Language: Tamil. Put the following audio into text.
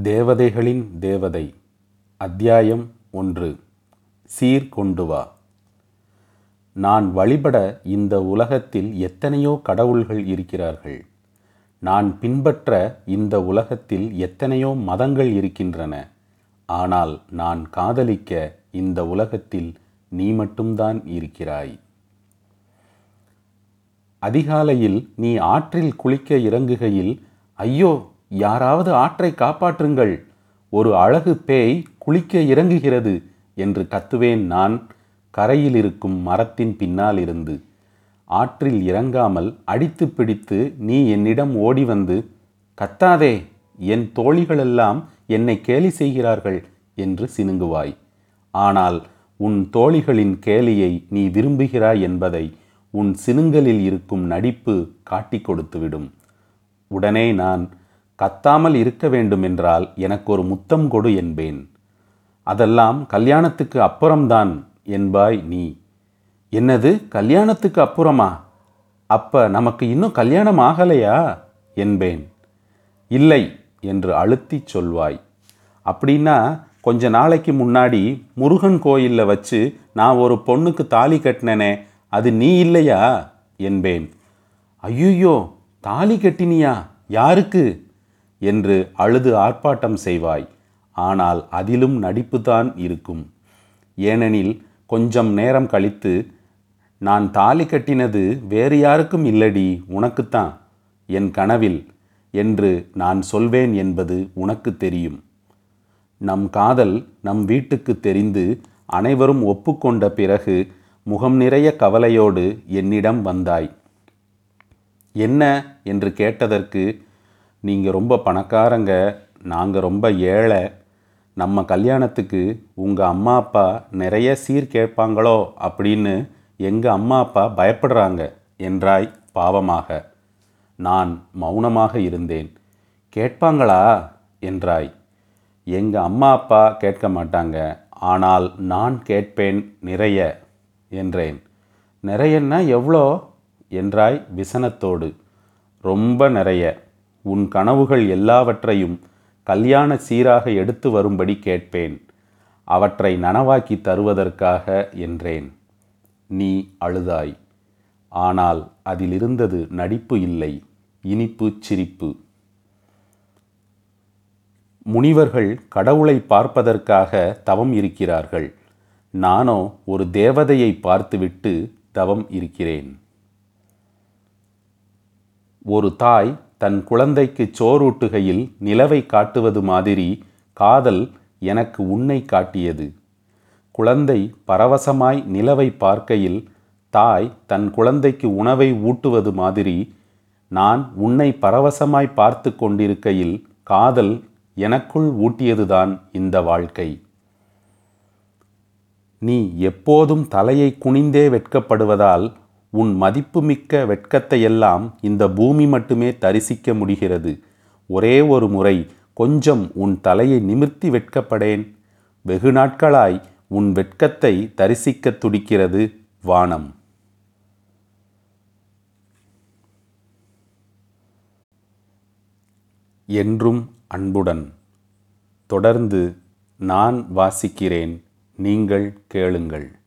தேவதைகளின் தேவதை. அத்தியாயம் ஒன்று. சீர் கொண்டு வா. நான் வழிபட இந்த உலகத்தில் எத்தனையோ கடவுள்கள் இருக்கிறார்கள். நான் பின்பற்ற இந்த உலகத்தில் எத்தனையோ மதங்கள் இருக்கின்றன. ஆனால் நான் காதலிக்க இந்த உலகத்தில் நீ மட்டும்தான் இருக்கிறாய். அதிகாலையில் நீ ஆற்றில் குளிக்க இறங்குகையில் ஐயோ யாராவது ஆற்றை காப்பாற்றுங்கள். ஒரு அழகு பேய் குளிக்க இறங்குகிறது என்று கத்துவேன் நான். கரையில் இருக்கும் மரத்தின் பின்னால் இருந்து. ஆற்றில் இறங்காமல் அடித்து பிடித்து நீ என்னிடம் ஓடி வந்து கத்தாதே என் தோழிகளெல்லாம் என்னை கேலி செய்கிறார்கள் என்று சினுங்குவாய். ஆனால் உன் தோழிகளின் கேலியை நீ விரும்புகிறாய் என்பதை உன் சினுங்கலில் இருக்கும் நடிப்பு காட்டிக் கொடுத்துவிடும். உடனே நான் கத்தாமல் இருக்க வேண்டுமென்றால் எனக்கு ஒரு முத்தம் கொடு என்பேன். அதெல்லாம் கல்யாணத்துக்கு அப்புறம்தான் என்பாய் நீ. என்னது கல்யாணத்துக்கு அப்புறமா? அப்ப நமக்கு இன்னும் கல்யாணம் ஆகலையா? என்பேன். இல்லை என்று அழுத்திச் சொல்வாய். அப்படின்னா கொஞ்ச நாளைக்கு முன்னாடி முருகன் கோயிலில் வச்சு நான் ஒரு பொண்ணுக்கு தாலி கட்டினேனே அது நீ இல்லையா? என்பேன். ஐயோ தாலி கட்டினியா? யாருக்கு? என்று அழுது ஆர்ப்பாட்டம் செய்வாய். ஆனால் அதிலும் நடிப்புதான் இருக்கும். ஏனெனில் கொஞ்சம் நேரம் கழித்து நான் தாலி கட்டினது வேறு யாருக்கும் இல்லடி உனக்குத்தான். என் கனவில் என்று நான் சொல்வேன் என்பது உனக்கு தெரியும். நம் காதல் நம் வீட்டுக்கு தெரிந்து அனைவரும் ஒப்புக்கொண்ட பிறகு முகம் நிறைய கவலையோடு என்னிடம் வந்தாய். என்ன? என்று கேட்டதற்கு நீங்கள் ரொம்ப பணக்காரங்க நாங்கள் ரொம்ப ஏழை. நம்ம கல்யாணத்துக்கு உங்கள் அம்மா அப்பா நிறைய சீர் கேட்பாங்களோ அப்படின்னு எங்கள் அம்மா அப்பா பயப்படுறாங்க என்றாய் பாவமாக. நான் மௌனமாக இருந்தேன். கேட்பாங்களா? என்றாய். எங்கள் அம்மா அப்பா கேட்க மாட்டாங்க. ஆனால் நான் கேட்பேன் நிறைய என்றேன். நிறையன்னா எவ்வளோ? என்றாய் விசனத்தோடு. ரொம்ப நிறைய. உன் கனவுகள் எல்லாவற்றையும் கல்யாண சீராக எடுத்து வரும்படி கேட்பேன். அவற்றை நனவாக்கி தருவதற்காக என்றேன். நீ அழுதாய். ஆனால் அதிலிருந்தது நடிப்பு இல்லை இனிப்பு சிரிப்பு. முனிவர்கள் கடவுளை பார்ப்பதற்காக தவம் இருக்கிறார்கள். நானோ ஒரு தேவதையை பார்த்துவிட்டு தவம் இருக்கிறேன். ஒரு தாய் தன் குழந்தைக்கு சோறூட்டுகையில் நிலவை காட்டுவது மாதிரி காதல் எனக்கு உன்னை காட்டியது. குழந்தை பரவசமாய் நிலவை பார்க்கையில் தாய் தன் குழந்தைக்கு உணவை ஊட்டுவது மாதிரி நான் உன்னை பரவசமாய் பார்த்து கொண்டிருக்கையில் காதல் எனக்குள் ஊட்டியதுதான் இந்த வாழ்க்கை. நீ எப்போதும் தலையை குனிந்தே வெட்கப்படுவதால் உன் மதிப்புமிக்க வெட்கத்தையெல்லாம் இந்த பூமி மட்டுமே தரிசிக்க முடிகிறது. ஒரே ஒரு முறை கொஞ்சம் உன் தலையை நிமிர்த்தி வெட்கப்படேன். வெகு நாட்களாய் உன் வெட்கத்தை தரிசிக்க துடிக்கிறது வானம். என்றும் அன்புடன். தொடர்ந்து நான் வாசிக்கிறேன். நீங்கள் கேளுங்கள்.